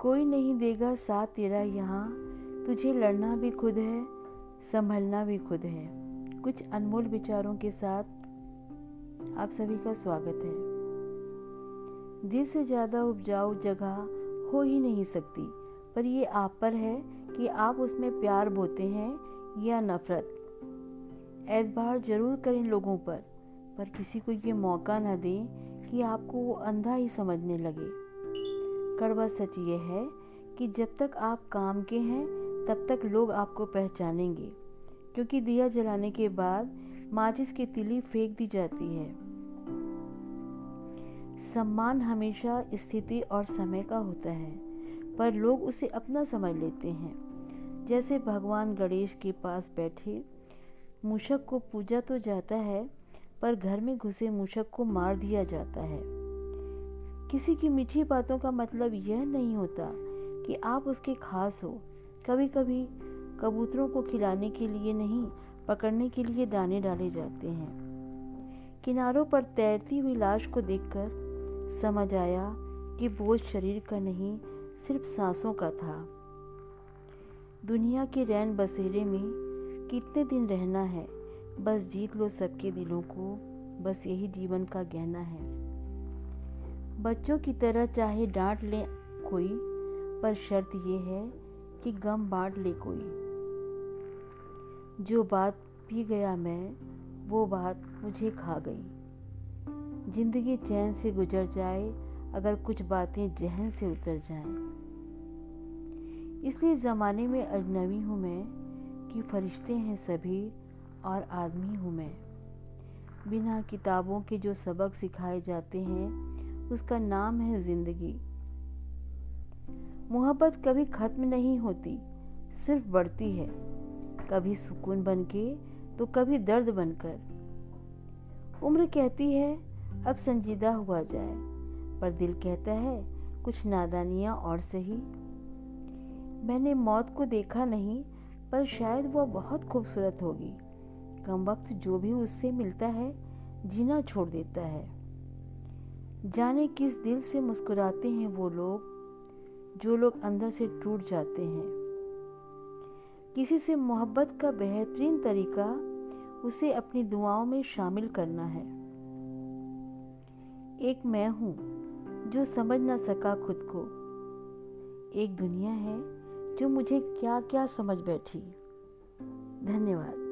कोई नहीं देगा साथ तेरा यहाँ। तुझे लड़ना भी खुद है, संभलना भी खुद है। कुछ अनमोल विचारों के साथ आप सभी का स्वागत है। दिल से ज़्यादा उपजाऊ जगह हो ही नहीं सकती, पर ये आप पर है कि आप उसमें प्यार बोते हैं या नफरत। एतबार ज़रूर करें लोगों पर पर किसी को ये मौका ना दें कि आपको वो अंधा ही समझने लगे। कड़वा सच ये है कि जब तक आप काम के हैं, तब तक लोग आपको पहचानेंगे। क्योंकि दिया जलाने के बाद माचिस की तिली फेंक दी जाती है। सम्मान हमेशा स्थिति और समय का होता है, पर लोग उसे अपना समझ लेते हैं। जैसे भगवान गणेश के पास बैठे, मूषक को पूजा तो जाता है, पर घर में घुसे मूषक को मार दिया जाता है। किसी की मीठी बातों का मतलब यह नहीं होता कि आप उसके खास हो। कभी कभी कबूतरों को खिलाने के लिए नहीं, पकड़ने के लिए दाने डाले जाते हैं। किनारों पर तैरती हुई लाश को देखकर समझ आया कि बोझ शरीर का नहीं, सिर्फ़ सांसों का था। दुनिया के रैन बसेरे में कितने दिन रहना है? बस जीत लो सबके दिलों को, बस यही जीवन का गहना है। बच्चों की तरह चाहे डांट ले कोई, पर शर्त ये है कि गम बांट ले कोई। जो बात पी गया मैं, वो बात मुझे खा गई। ज़िंदगी चैन से गुजर जाए, अगर कुछ बातें जहन से उतर जाएँ। इसलिए ज़माने में अजनबी हूँ मैं कि फरिश्ते हैं सभी और आदमी हूँ मैं। बिना किताबों के जो सबक सिखाए जाते हैं उसका नाम है ज़िंदगी। मोहब्बत कभी ख़त्म नहीं होती, सिर्फ़ बढ़ती है। कभी सुकून बन के तो कभी दर्द बनकर। उम्र कहती है, अब संजीदा हुआ जाए। पर दिल कहता है, कुछ नादानियाँ और सही। मैंने मौत को देखा नहीं, पर शायद वह बहुत खूबसूरत होगी। कम वक्त जो भी उससे मिलता है, जीना छोड़ देता है। जाने किस दिल से मुस्कुराते हैं वो लोग, जो लोग अंदर से टूट जाते हैं। किसी से मोहब्बत का बेहतरीन तरीका उसे अपनी दुआओं में शामिल करना है। एक मैं हूँ, जो समझ ना सका खुद को। एक दुनिया है, जो मुझे क्या क्या समझ बैठी। धन्यवाद।